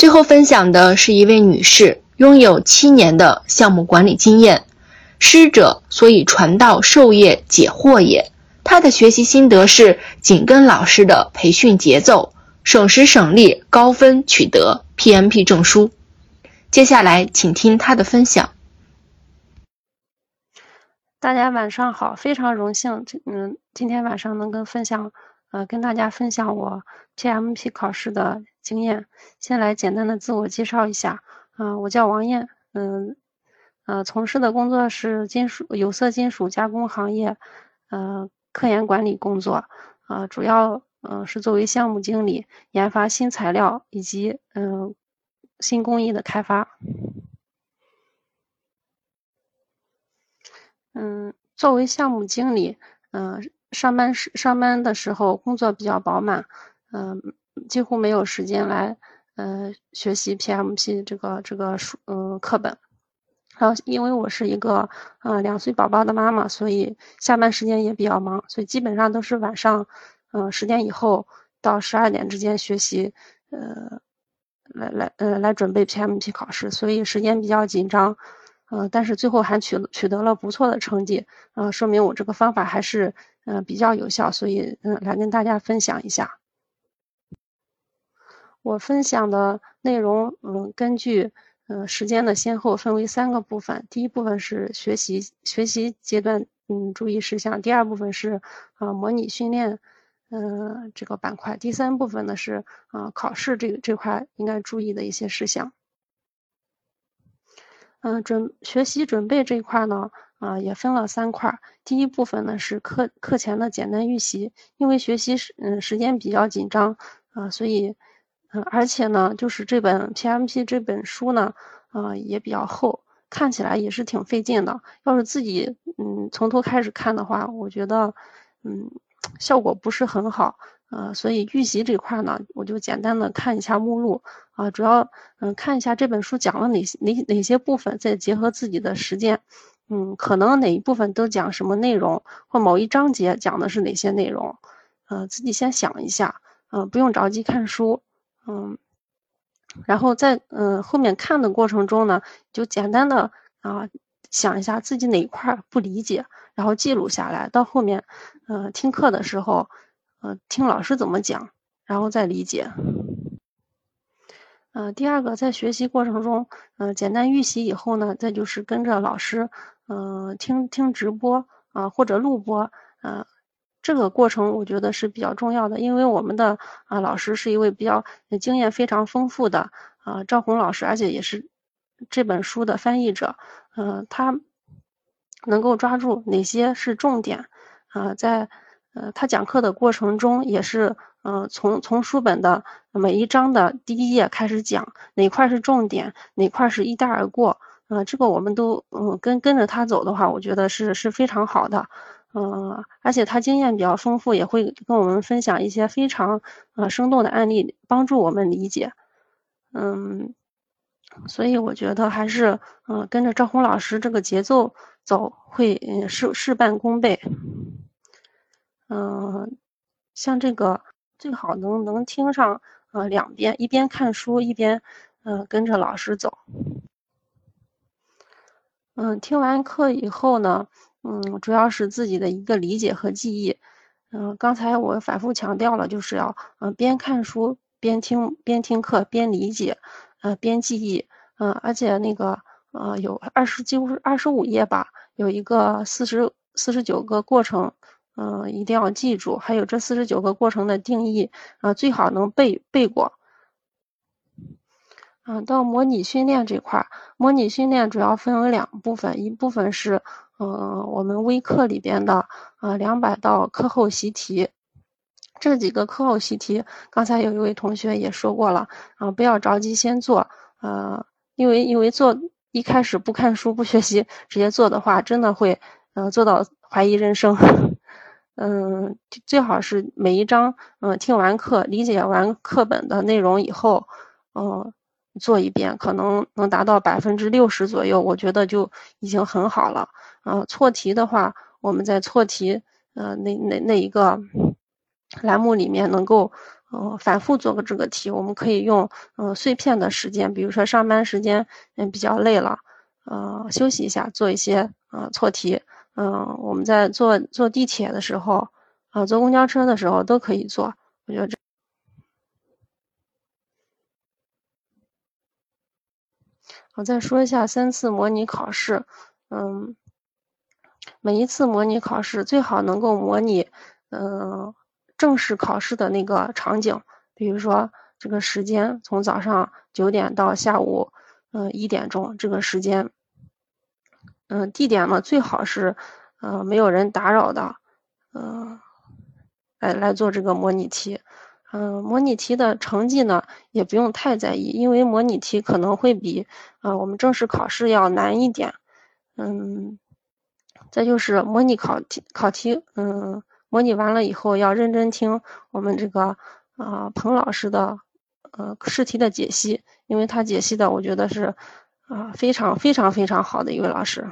最后分享的是一位女士，拥有七年的项目管理经验。师者，所以传道授业解惑也。她的学习心得是紧跟老师的培训节奏，省时省力，高分取得 PMP 证书。接下来，请听她的分享。大家晚上好，非常荣幸，嗯，今天晚上能跟分享，呃，跟大家分享我 PMP 考试的经验。先来简单的自我介绍一下，啊，我叫王艳，嗯，呃，从事的工作是金属有色金属加工行业，呃，科研管理工作，呃，主要嗯是作为项目经理，研发新材料以及嗯新工艺的开发。嗯，作为项目经理，嗯，上班时上班的时候工作比较饱满，嗯，几乎没有时间来，呃，学习 PMP 这个这个书，嗯，课本。然后，因为我是一个，呃，两岁宝宝的妈妈，所以下班时间也比较忙，所以基本上都是晚上，嗯，十点以后到十二点之间学习，呃，来来，呃，来准备 PMP 考试，所以时间比较紧张。呃，但是最后还取取得了不错的成绩，呃，说明我这个方法还是呃比较有效，所以嗯来跟大家分享一下。我分享的内容，嗯，根据呃时间的先后分为三个部分，第一部分是学习学习阶段嗯注意事项，第二部分是啊模拟训练嗯这个板块，第三部分呢是啊考试这个这块应该注意的一些事项。嗯，准学习准备这一块呢，啊，也分了三块。第一部分呢是课课前的简单预习，因为学习时嗯时间比较紧张啊，所以嗯而且呢就是这本 PMP 这本书呢，啊也比较厚，看起来也是挺费劲的。要是自己嗯从头开始看的话，我觉得嗯效果不是很好。呃，所以预习这块呢，我就简单的看一下目录啊，主要嗯看一下这本书讲了哪些哪哪些部分，再结合自己的实践，嗯，可能哪一部分都讲什么内容，或某一章节讲的是哪些内容，呃，自己先想一下，嗯，不用着急看书，嗯，然后在嗯后面看的过程中呢，就简单的啊想一下自己哪一块不理解，然后记录下来，到后面嗯听课的时候。呃，听老师怎么讲，然后再理解。呃，第二个，在学习过程中，呃，简单预习以后呢，再就是跟着老师，嗯，听听直播啊，或者录播，呃，这个过程我觉得是比较重要的，因为我们的啊老师是一位比较经验非常丰富的啊赵红老师，而且也是这本书的翻译者，嗯，他能够抓住哪些是重点啊，在。呃，他讲课的过程中也是，嗯，从从书本的每一章的第一页开始讲，哪块是重点，哪块是一带而过，呃，这个我们都，嗯，跟跟着他走的话，我觉得是是非常好的，嗯，而且他经验比较丰富，也会跟我们分享一些非常，呃，生动的案例，帮助我们理解，嗯，所以我觉得还是，嗯，跟着赵红老师这个节奏走，会，事事半功倍。嗯，像这个最好能能听上呃两边，一边看书一边嗯跟着老师走。嗯，听完课以后呢，嗯，主要是自己的一个理解和记忆。嗯，刚才我反复强调了，就是要嗯边看书边听边听课边理解，呃边记忆。嗯，而且那个呃有二十几乎二十五页吧，有一个四十四十九个过程。嗯，一定要记住，还有这四十九个过程的定义啊，最好能背背过。嗯，到模拟训练这块儿，模拟训练主要分为两部分，一部分是嗯我们微课里边的啊两百道课后习题，这几个课后习题，刚才有一位同学也说过了啊，不要着急先做，呃，因为因为做一开始不看书不学习，直接做的话，真的会嗯做到怀疑人生。嗯，最好是每一章，嗯，听完课，理解完课本的内容以后，嗯，做一遍，可能能达到百分之六十左右，我觉得就已经很好了。啊，错题的话，我们在错题，呃，那那那一个栏目里面能够，呃反复做个这个题，我们可以用呃碎片的时间，比如说上班时间嗯比较累了，呃休息一下，做一些呃错题。嗯，我们在坐坐地铁的时候，啊坐公交车的时候都可以做。我觉得这。我再说一下三次模拟考试，嗯，每一次模拟考试最好能够模拟，嗯，正式考试的那个场景，比如说这个时间从早上九点到下午，嗯一点钟这个时间，嗯，地点呢最好是，呃没有人打扰的，嗯，来来做这个模拟题。嗯，模拟题的成绩呢，也不用太在意，因为模拟题可能会比呃我们正式考试要难一点。嗯，再就是模拟考题考题，嗯，模拟完了以后要认真听我们这个啊彭老师的呃试题的解析，因为他解析的我觉得是啊非常非常非常好的一位老师，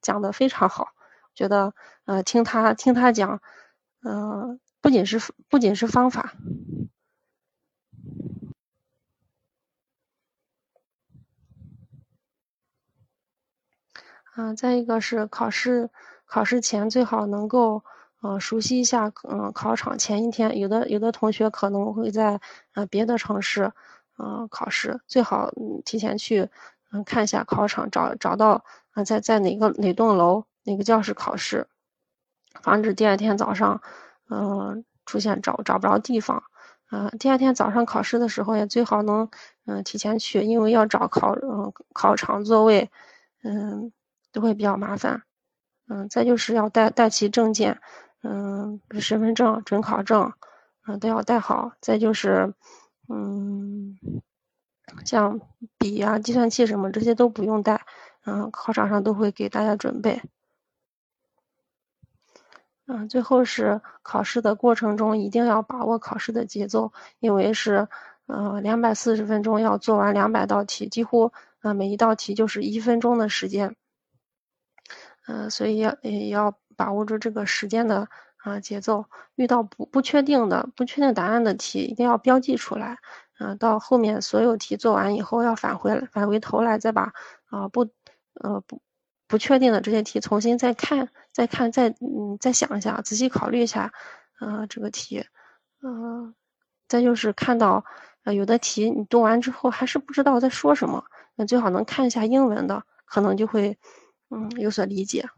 讲的非常好，觉得呃听他听他讲，嗯。不仅是不仅是方法，嗯，再一个是考试考试前最好能够呃熟悉一下嗯考场前一天，有的有的同学可能会在呃别的城市嗯考试，最好提前去嗯看一下考场，找找到啊在在哪个哪栋楼哪个教室考试，防止第二天早上。嗯，出现找找不着地方，啊，第二天早上考试的时候也最好能，嗯，提前去，因为要找考，嗯，考场座位，嗯，都会比较麻烦，嗯，再就是要带带齐证件，嗯，身份证、准考证，嗯，都要带好，再就是，嗯，像笔啊、计算器什么这些都不用带，嗯，考场上都会给大家准备。嗯，最后是考试的过程中一定要把握考试的节奏，因为是，呃，两百四十分钟要做完两百道题，几乎，呃，每一道题就是一分钟的时间，嗯，所以要也要把握住这个时间的啊节奏。遇到不不确定的、不确定答案的题，一定要标记出来，嗯，到后面所有题做完以后，要返回，返回头来再把啊不，呃不。不确定的这些题，重新再看，再看，再嗯，再想一下，仔细考虑一下，呃，这个题，嗯，再就是看到，呃，有的题你读完之后还是不知道在说什么，那最好能看一下英文的，可能就会，嗯，有所理解。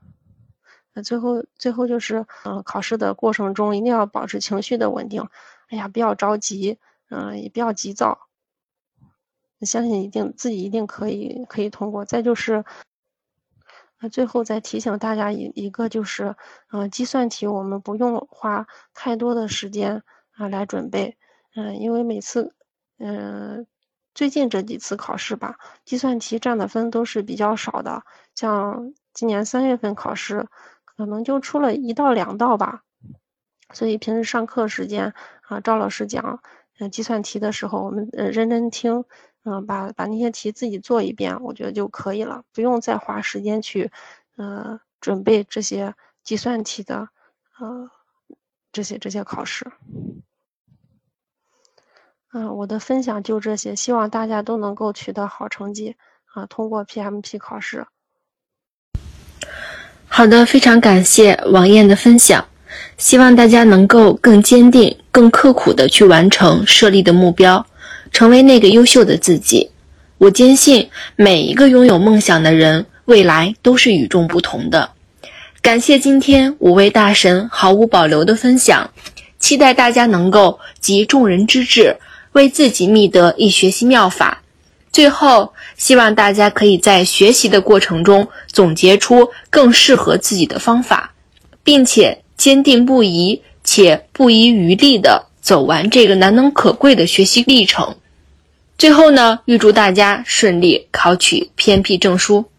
那最后，最后就是，嗯，考试的过程中一定要保持情绪的稳定，哎呀，不要着急，嗯，也不要急躁，相信一定自己一定可以可以通过。再就是。那最后再提醒大家一一个就是，嗯，计算题我们不用花太多的时间啊来准备，嗯，因为每次，嗯，最近这几次考试吧，计算题占的分都是比较少的，像今年三月份考试，可能就出了一到两道吧，所以平时上课时间啊，赵老师讲，嗯，计算题的时候，我们呃认真听。嗯，把把那些题自己做一遍，我觉得就可以了，不用再花时间去，呃，准备这些计算题的，呃，这些这些考试。嗯，我的分享就这些，希望大家都能够取得好成绩，啊，通过 PMP 考试。好的，非常感谢王艳的分享，希望大家能够更坚定、更刻苦的去完成设立的目标。成为那个优秀的自己，我坚信每一个拥有梦想的人，未来都是与众不同的。感谢今天五位大神毫无保留的分享，期待大家能够集众人之智，为自己觅得一学习妙法。最后，希望大家可以在学习的过程中总结出更适合自己的方法，并且坚定不移且不遗余力的。走完这个难能可贵的学习历程，最后呢，预祝大家顺利考取 PMP 证书。